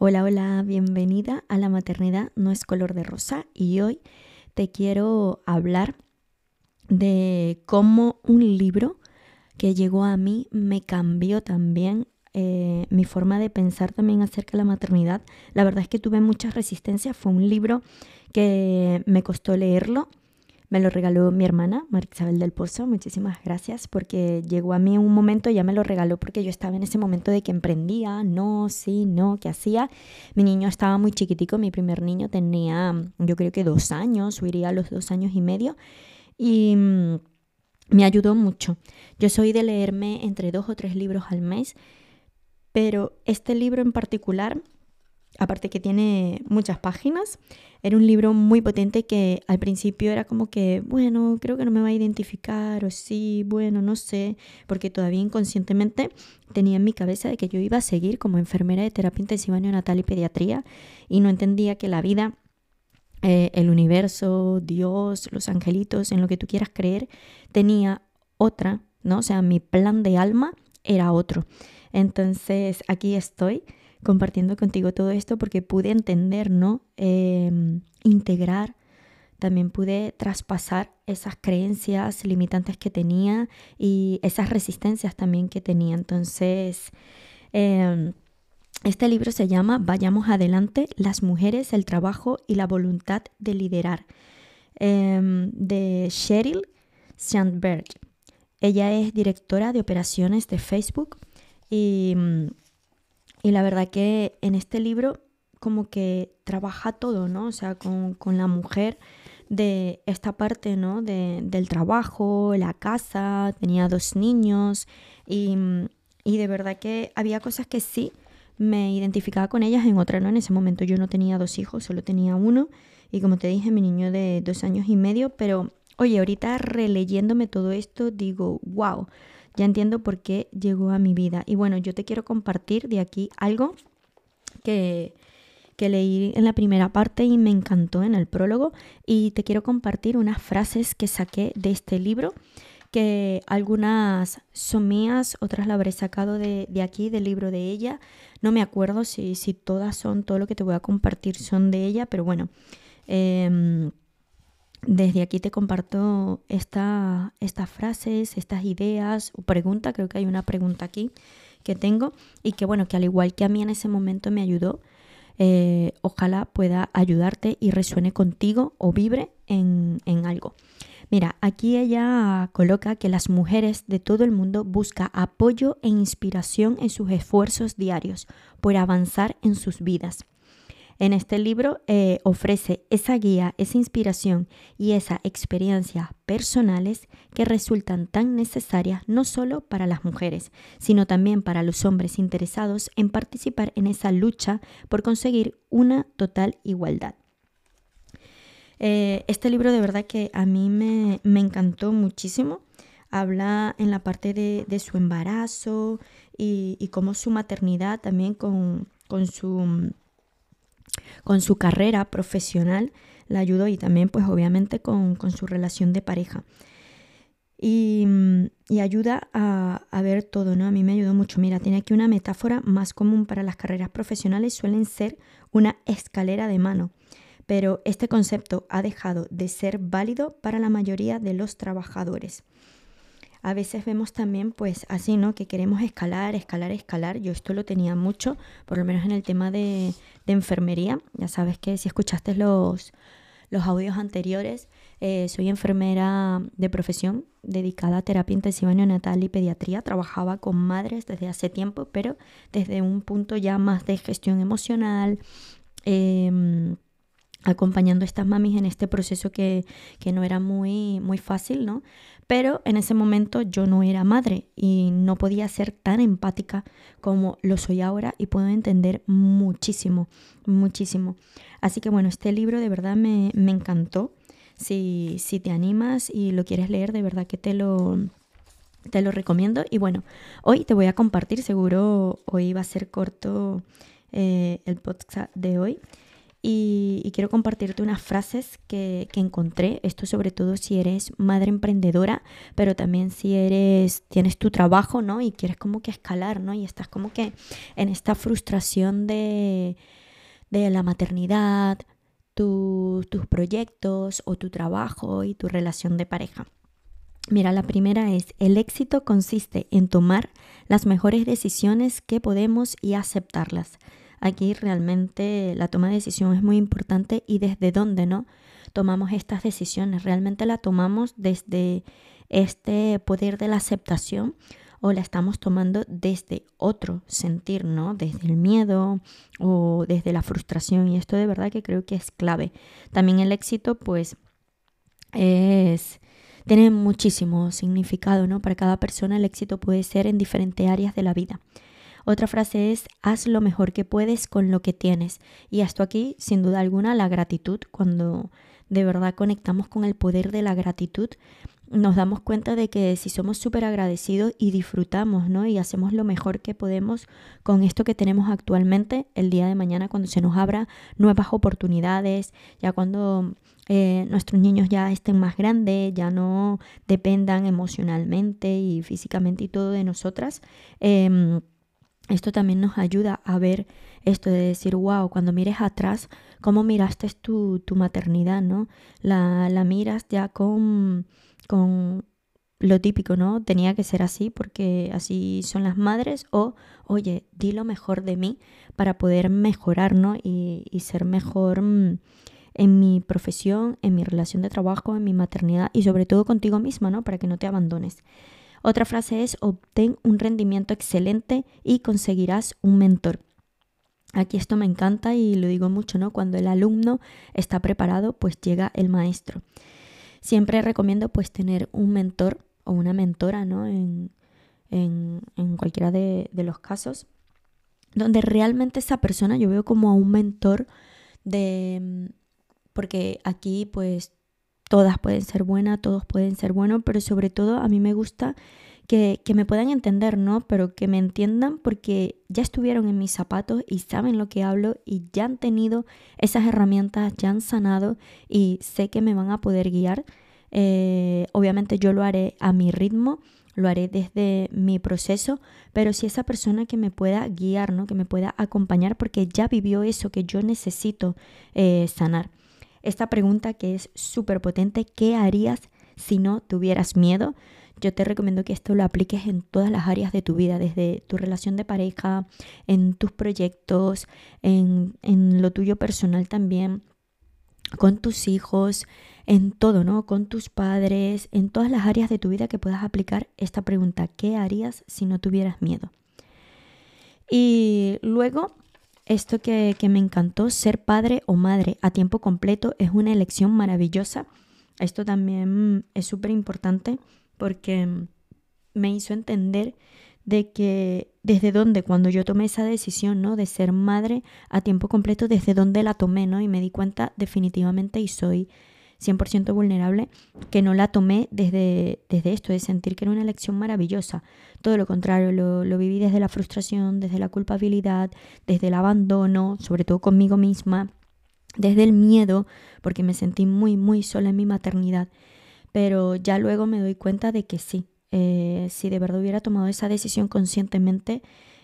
Hola, hola, bienvenida a La maternidad no es color de rosa y hoy te quiero hablar de cómo un libro que llegó a mí me cambió también eh, mi forma de pensar también acerca de la maternidad. La verdad es que tuve mucha resistencia, fue un libro que me costó leerlo me lo regaló mi hermana, María Isabel del Pozo. Muchísimas gracias porque llegó a mí un momento, ya me lo regaló porque yo estaba en ese momento de que emprendía, no, sí, no, ¿qué hacía? Mi niño estaba muy chiquitico, mi primer niño tenía yo creo que dos años, o iría a los dos años y medio. Y mm, me ayudó mucho. Yo soy de leerme entre dos o tres libros al mes, pero este libro en particular aparte que tiene muchas páginas. Era un libro muy potente que al principio era como que, bueno, creo que no me va a identificar o sí, bueno, no sé, porque todavía inconscientemente tenía en mi cabeza de que yo iba a seguir como enfermera de terapia intensiva neonatal y pediatría y no entendía que la vida, eh, el universo, Dios, los angelitos, en lo que tú quieras creer, tenía otra, ¿no? O sea, mi plan de alma era otro. Entonces aquí estoy compartiendo contigo todo esto porque pude entender, ¿no? Em, integrar, también pude traspasar esas creencias limitantes que tenía y esas resistencias también que tenía. Entonces, em, este libro se llama Vayamos adelante, las mujeres, el trabajo y la voluntad de liderar, em, de Sheryl Sandberg. Ella es directora de operaciones de Facebook y y la verdad que en este libro como que trabaja todo, ¿no? O sea, con, la mujer de esta parte, ¿no? De, del trabajo, la casa, tenía dos niños y, y, de verdad que había cosas que sí me identificaba con ellas, en otras no. En ese momento yo no tenía dos hijos, solo tenía uno y como te dije, mi niño de dos años y medio, pero oye, ahorita releyéndome todo esto digo, wow ya entiendo por qué llegó a mi vida. Y bueno, yo te quiero compartir de aquí algo que, que leí en la primera parte y me encantó en el prólogo. Y te quiero compartir unas frases que saqué de este libro que algunas son mías, otras las habré sacado de, de, aquí, del libro de ella. No me acuerdo si, si todas son, todo lo que te voy a compartir son de ella, pero bueno, eh, desde aquí te comparto esta, estas frases, estas ideas o pregunta, creo que hay una pregunta aquí que tengo y que bueno, que al igual que a mí en ese momento me ayudó, eh, ojalá pueda ayudarte y resuene contigo o vibre en, en algo. Mira, aquí ella coloca que las mujeres de todo el mundo buscan apoyo e inspiración en sus esfuerzos diarios por avanzar en sus vidas. En este libro eh, ofrece esa guía, esa inspiración y esa experiencia personales que resultan tan necesarias no solo para las mujeres, sino también para los hombres interesados en participar en esa lucha por conseguir una total igualdad. Eh, este libro de verdad que a mí me, encantó muchísimo. Habla en la parte de, su embarazo y, y cómo su maternidad también con, con su con su carrera profesional la ayudó y también pues obviamente con, su relación de pareja. Y, ayuda a, a, ver todo, ¿no? A mí me ayudó mucho. Mira, tiene aquí una metáfora más común para las carreras profesionales, suelen ser una escalera de mano, pero este concepto ha dejado de ser válido para la mayoría de los trabajadores a veces vemos también pues así, ¿no? Que queremos escalar, escalar, escalar. Yo esto lo tenía mucho, por lo menos en el tema de, enfermería. Ya sabes que si escuchaste los, los audios anteriores, eh, soy enfermera de profesión dedicada a terapia intensiva neonatal y pediatría. Trabajaba con madres desde hace tiempo, pero desde un punto ya más de gestión emocional. Em, acompañando a estas mamis en este proceso que, que, no era muy, muy fácil, ¿no? Pero en ese momento yo no era madre y no podía ser tan empática como lo soy ahora y puedo entender muchísimo, muchísimo. Así que bueno, este libro de verdad me, me encantó. Si, si te animas y lo quieres leer, de verdad que te lo, te lo recomiendo. Y bueno, hoy te voy a compartir, seguro hoy va a ser corto eh, el podcast de hoy. Y, quiero compartirte unas frases que, que, encontré, esto sobre todo si eres madre emprendedora, pero también si eres, tienes tu trabajo, ¿no? Y quieres como que escalar, ¿no? Y estás como que en esta frustración de, de la maternidad, tus proyectos o tu trabajo y tu relación de pareja. Mira, la primera es, el éxito consiste en tomar las mejores decisiones que podemos y aceptarlas. Aquí realmente la toma de decisión es muy importante y desde dónde, ¿no? Tomamos estas decisiones. Realmente la tomamos desde este poder de la aceptación o la estamos tomando desde otro sentir, ¿no? Desde el miedo o desde la frustración. Y esto de verdad que creo que es clave. También el éxito, pues, es tiene muchísimo significado, ¿no? Para cada persona el éxito puede ser en diferentes áreas de la vida. Otra frase es, haz lo mejor que puedes con lo que tienes. Y esto aquí, sin duda alguna, la gratitud. Cuando de verdad conectamos con el poder de la gratitud, nos damos cuenta de que si somos súper agradecidos y disfrutamos, ¿no? Y hacemos lo mejor que podemos con esto que tenemos actualmente, el día de mañana cuando se nos abra nuevas oportunidades, ya cuando eh, nuestros niños ya estén más grandes, ya no dependan emocionalmente y físicamente y todo de nosotras. Em, esto también nos ayuda a ver esto de decir, wow, cuando mires atrás, cómo miraste tu, tu maternidad, ¿no? La, la miras ya con, con lo típico, ¿no? Tenía que ser así porque así son las madres o, oye, di lo mejor de mí para poder mejorar, ¿no? Y, y ser mejor mm, en mi profesión, en mi relación de trabajo, en mi maternidad y sobre todo contigo misma, ¿no? Para que no te abandones. Otra frase es, obtén un rendimiento excelente y conseguirás un mentor. Aquí esto me encanta y lo digo mucho, ¿no? Cuando el alumno está preparado, pues llega el maestro. Siempre recomiendo pues tener un mentor o una mentora, ¿no? En, en, en cualquiera de, de, los casos, donde realmente esa persona yo veo como a un mentor de... Porque aquí pues todas pueden ser buenas, todos pueden ser buenos, pero sobre todo a mí me gusta que, que, me puedan entender, ¿no? Pero que me entiendan porque ya estuvieron en mis zapatos y saben lo que hablo y ya han tenido esas herramientas, ya han sanado y sé que me van a poder guiar. Eh, obviamente yo lo haré a mi ritmo, lo haré desde mi proceso, pero si esa persona que me pueda guiar, ¿no? Que me pueda acompañar porque ya vivió eso que yo necesito eh, sanar esta pregunta que es súper potente, ¿qué harías si no tuvieras miedo? Yo te recomiendo que esto lo apliques en todas las áreas de tu vida, desde tu relación de pareja, en tus proyectos, en, en lo tuyo personal también, con tus hijos, en todo, ¿no? Con tus padres, en todas las áreas de tu vida que puedas aplicar esta pregunta, ¿qué harías si no tuvieras miedo? Y luego esto que, me encantó, ser padre o madre a tiempo completo es una elección maravillosa. Esto también es súper importante porque me hizo entender de que desde dónde, cuando yo tomé esa decisión, ¿no? De ser madre a tiempo completo, desde dónde la tomé, ¿no? Y me di cuenta definitivamente y soy 100% vulnerable, que no la tomé desde, desde esto, de sentir que era una elección maravillosa. Todo lo contrario, lo, viví desde la frustración, desde la culpabilidad, desde el abandono, sobre todo conmigo misma, desde el miedo, porque me sentí muy, muy sola en mi maternidad. Pero ya luego me doy cuenta de que sí, eh, si de verdad hubiera tomado esa decisión conscientemente,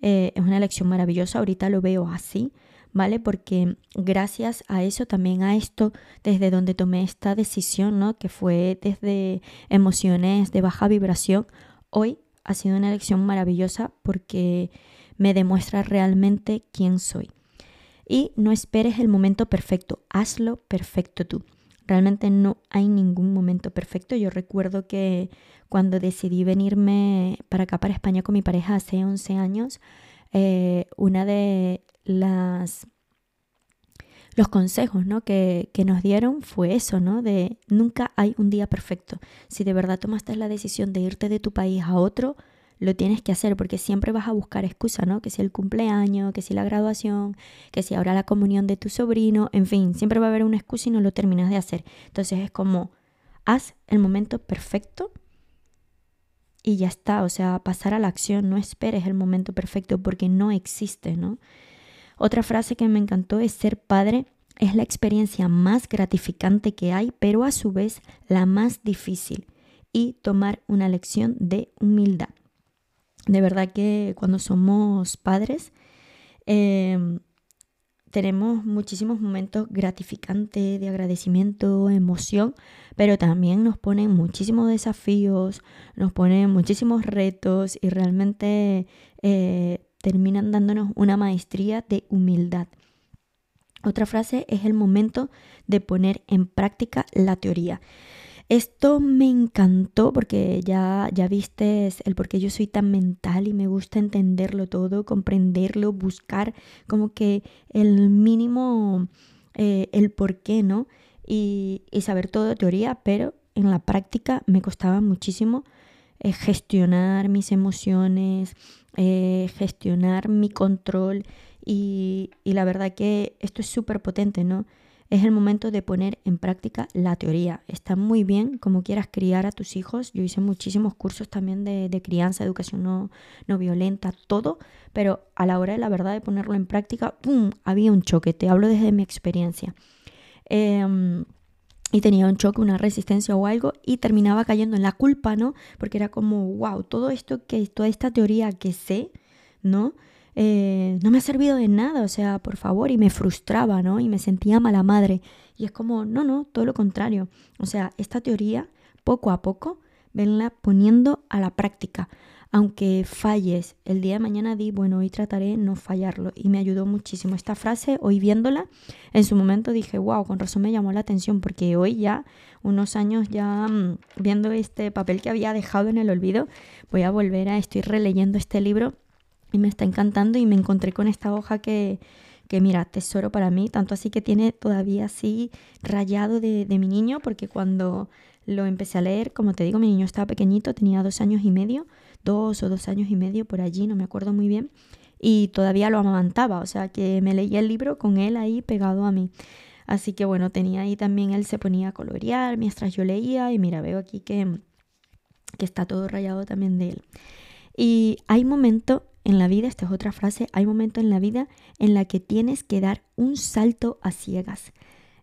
eh, es una elección maravillosa. Ahorita lo veo así. ¿Vale? Porque gracias a eso, también a esto, desde donde tomé esta decisión, ¿no? Que fue desde emociones de baja vibración, hoy ha sido una elección maravillosa porque me demuestra realmente quién soy. Y no esperes el momento perfecto, hazlo perfecto tú. Realmente no hay ningún momento perfecto. Yo recuerdo que cuando decidí venirme para acá, para España, con mi pareja hace 11 años, eh, una de las los consejos ¿no? que, que, nos dieron fue eso, ¿no? De nunca hay un día perfecto. Si de verdad tomaste la decisión de irte de tu país a otro, lo tienes que hacer porque siempre vas a buscar excusa, ¿no? Que si el cumpleaños, que si la graduación, que si ahora la comunión de tu sobrino, en fin, siempre va a haber una excusa y no lo terminas de hacer. Entonces es como, haz el momento perfecto y ya está, o sea, pasar a la acción, no esperes el momento perfecto porque no existe, ¿no? Otra frase que me encantó es ser padre es la experiencia más gratificante que hay, pero a su vez la más difícil y tomar una lección de humildad. De verdad que cuando somos padres em, tenemos muchísimos momentos gratificantes de agradecimiento, emoción, pero también nos ponen muchísimos desafíos, nos ponen muchísimos retos y realmente eh, terminan dándonos una maestría de humildad. Otra frase es el momento de poner en práctica la teoría. Esto me encantó porque ya, ya viste el por qué yo soy tan mental y me gusta entenderlo todo, comprenderlo, buscar como que el mínimo, eh, el por qué, ¿no? Y, saber todo teoría, pero en la práctica me costaba muchísimo eh, gestionar mis emociones, eh, gestionar mi control y, la verdad que esto es súper potente, ¿no? es el momento de poner en práctica la teoría. Está muy bien como quieras criar a tus hijos. Yo hice muchísimos cursos también de, crianza, educación no, no, violenta, todo, pero a la hora de la verdad de ponerlo en práctica, ¡pum! Había un choque. Te hablo desde mi experiencia. Em, y tenía un choque, una resistencia o algo y terminaba cayendo en la culpa, ¿no? Porque era como, wow, todo esto que, toda esta teoría que sé, ¿no? Eh, no me ha servido de nada, o sea, por favor, y me frustraba, ¿no? Y me sentía mala madre. Y es como, no, no, todo lo contrario. O sea, esta teoría, poco a poco, venla poniendo a la práctica. Aunque falles, el día de mañana di, bueno, hoy trataré no fallarlo. Y me ayudó muchísimo esta frase, hoy viéndola, en su momento dije, wow, con razón me llamó la atención, porque hoy ya, unos años ya mm, viendo este papel que había dejado en el olvido, voy a volver a, estoy releyendo este libro y me está encantando y me encontré con esta hoja que, que mira, tesoro para mí, tanto así que tiene todavía así rayado de, de, mi niño, porque cuando lo empecé a leer, como te digo, mi niño estaba pequeñito, tenía dos años y medio, dos o dos años y medio por allí, no me acuerdo muy bien, y todavía lo amamantaba, o sea que me leía el libro con él ahí pegado a mí. Así que bueno, tenía ahí también, él se ponía a colorear mientras yo leía y mira, veo aquí que, que está todo rayado también de él. Y hay momentos en la vida, esta es otra frase, hay momentos en la vida en la que tienes que dar un salto a ciegas.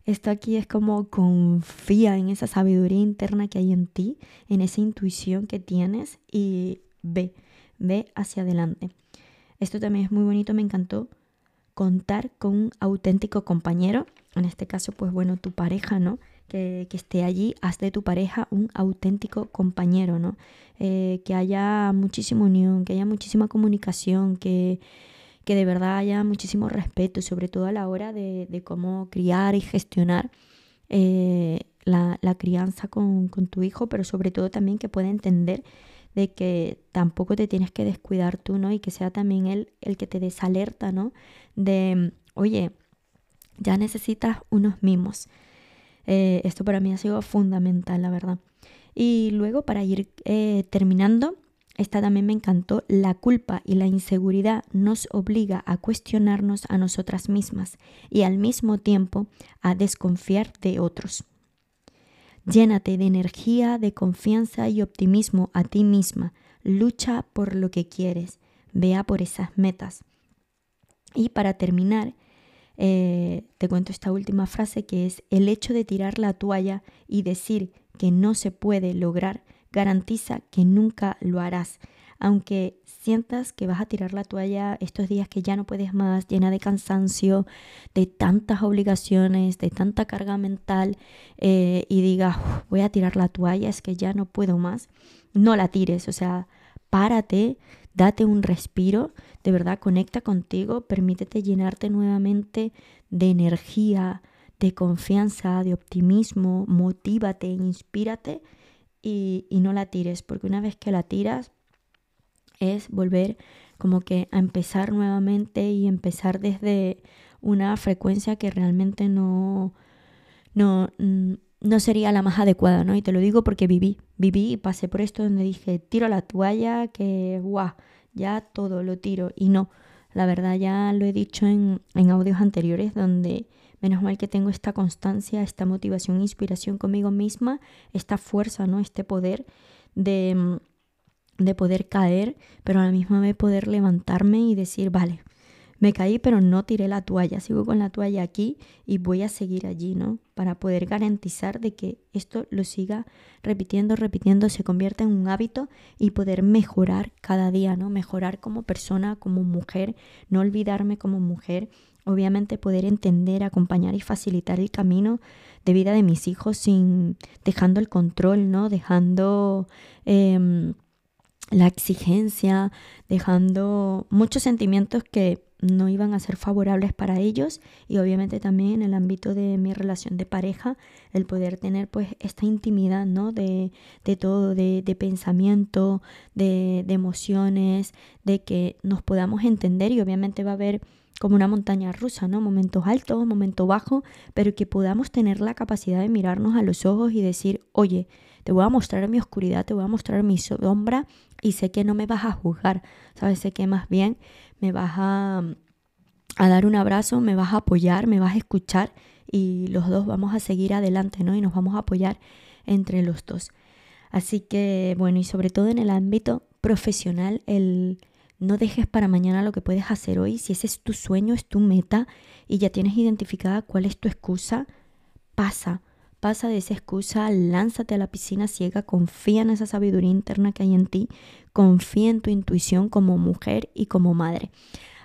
Esto aquí es como confía en esa sabiduría interna que hay en ti, en esa intuición que tienes y ve, ve hacia adelante. Esto también es muy bonito, me encantó contar con un auténtico compañero, en este caso pues bueno, tu pareja, ¿no? que, esté allí, haz de tu pareja un auténtico compañero, ¿no? Eh, que haya muchísima unión, que haya muchísima comunicación, que, que de verdad haya muchísimo respeto, sobre todo a la hora de, de cómo criar y gestionar eh, la, la, crianza con, con, tu hijo, pero sobre todo también que pueda entender de que tampoco te tienes que descuidar tú, ¿no? Y que sea también él el que te desalerta, ¿no? De, oye, ya necesitas unos mimos, eh, esto para mí ha sido fundamental, la verdad. Y luego, para ir eh, terminando, esta también me encantó. La culpa y la inseguridad nos obliga a cuestionarnos a nosotras mismas y al mismo tiempo a desconfiar de otros. Llénate de energía, de confianza y optimismo a ti misma. Lucha por lo que quieres. Vea por esas metas. Y para terminar, eh, te cuento esta última frase que es el hecho de tirar la toalla y decir que no se puede lograr garantiza que nunca lo harás. Aunque sientas que vas a tirar la toalla estos días que ya no puedes más, llena de cansancio, de tantas obligaciones, de tanta carga mental, eh, y digas, voy a tirar la toalla, es que ya no puedo más, no la tires, o sea, párate, date un respiro, de verdad conecta contigo, permítete llenarte nuevamente de energía, de confianza, de optimismo, motívate, inspírate y, y no la tires, porque una vez que la tiras es volver como que a empezar nuevamente y empezar desde una frecuencia que realmente no, no, no sería la más adecuada, ¿no? Y te lo digo porque viví, viví y pasé por esto donde dije, tiro la toalla, que guau, ya todo lo tiro. Y no, la verdad ya lo he dicho en, en audios anteriores donde menos mal que tengo esta constancia, esta motivación, inspiración conmigo misma, esta fuerza, ¿no? Este poder de, de poder caer, pero a la misma vez poder levantarme y decir, vale, me caí, pero no tiré la toalla, sigo con la toalla aquí y voy a seguir allí, ¿no? Para poder garantizar de que esto lo siga repitiendo, repitiendo, se convierta en un hábito y poder mejorar cada día, ¿no? Mejorar como persona, como mujer, no olvidarme como mujer, obviamente poder entender, acompañar y facilitar el camino de vida de mis hijos sin dejando el control, ¿no? Dejando em, la exigencia, dejando muchos sentimientos que no iban a ser favorables para ellos y obviamente también en el ámbito de mi relación de pareja el poder tener pues esta intimidad no de, de todo de, de pensamiento de, de emociones de que nos podamos entender y obviamente va a haber como una montaña rusa, ¿no? Momentos altos, momentos bajos, pero que podamos tener la capacidad de mirarnos a los ojos y decir, oye, te voy a mostrar mi oscuridad, te voy a mostrar mi sombra y sé que no me vas a juzgar, ¿sabes? Sé que más bien me vas a, a dar un abrazo, me vas a apoyar, me vas a escuchar y los dos vamos a seguir adelante, ¿no? Y nos vamos a apoyar entre los dos. Así que, bueno, y sobre todo en el ámbito profesional, el no dejes para mañana lo que puedes hacer hoy. Si ese es tu sueño, es tu meta y ya tienes identificada cuál es tu excusa, pasa. Pasa de esa excusa, lánzate a la piscina ciega, confía en esa sabiduría interna que hay en ti, confía en tu intuición como mujer y como madre.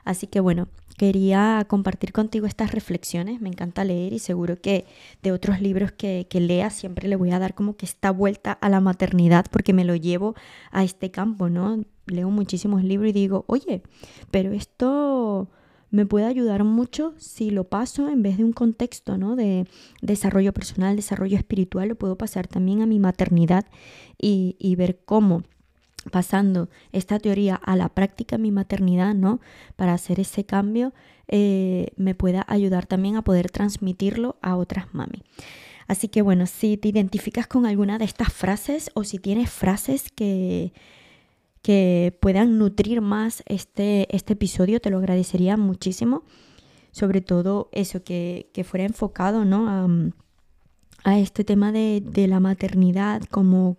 Así que bueno, quería compartir contigo estas reflexiones. Me encanta leer y seguro que de otros libros que, que lea siempre le voy a dar como que esta vuelta a la maternidad porque me lo llevo a este campo, ¿no? Leo muchísimos libros y digo, oye, pero esto me puede ayudar mucho si lo paso en vez de un contexto ¿no? de desarrollo personal, desarrollo espiritual, lo puedo pasar también a mi maternidad y, ver cómo pasando esta teoría a la práctica en mi maternidad, ¿no? Para hacer ese cambio, eh, me pueda ayudar también a poder transmitirlo a otras mami. Así que bueno, si te identificas con alguna de estas frases o si tienes frases que, que puedan nutrir más este, este episodio, te lo agradecería muchísimo. Sobre todo eso, que, fuera enfocado ¿no? a, este tema de, la maternidad, cómo,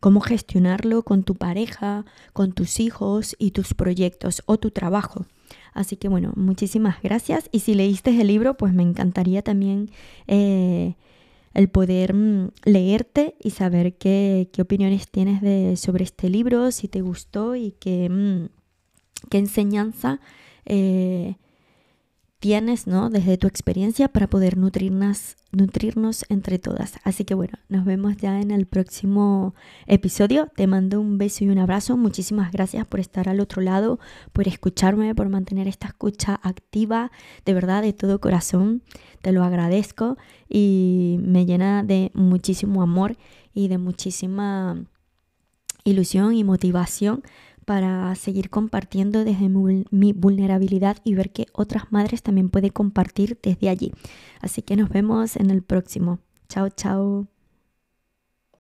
cómo gestionarlo con tu pareja, con tus hijos y tus proyectos o tu trabajo. Así que bueno, muchísimas gracias. Y si leíste el libro, pues me encantaría también eh, el poder mm, leerte y saber qué, qué opiniones tienes de, sobre este libro, si te gustó y qué, mm, qué enseñanza eh, tienes, ¿no? Desde tu experiencia para poder nutrirnos, nutrirnos entre todas. Así que bueno, nos vemos ya en el próximo episodio. Te mando un beso y un abrazo. Muchísimas gracias por estar al otro lado, por escucharme, por mantener esta escucha activa, de verdad, de todo corazón. Te lo agradezco y me llena de muchísimo amor y de muchísima ilusión y motivación para seguir compartiendo desde mi vulnerabilidad y ver que otras madres también pueden compartir desde allí. Así que nos vemos en el próximo. Chao, chao.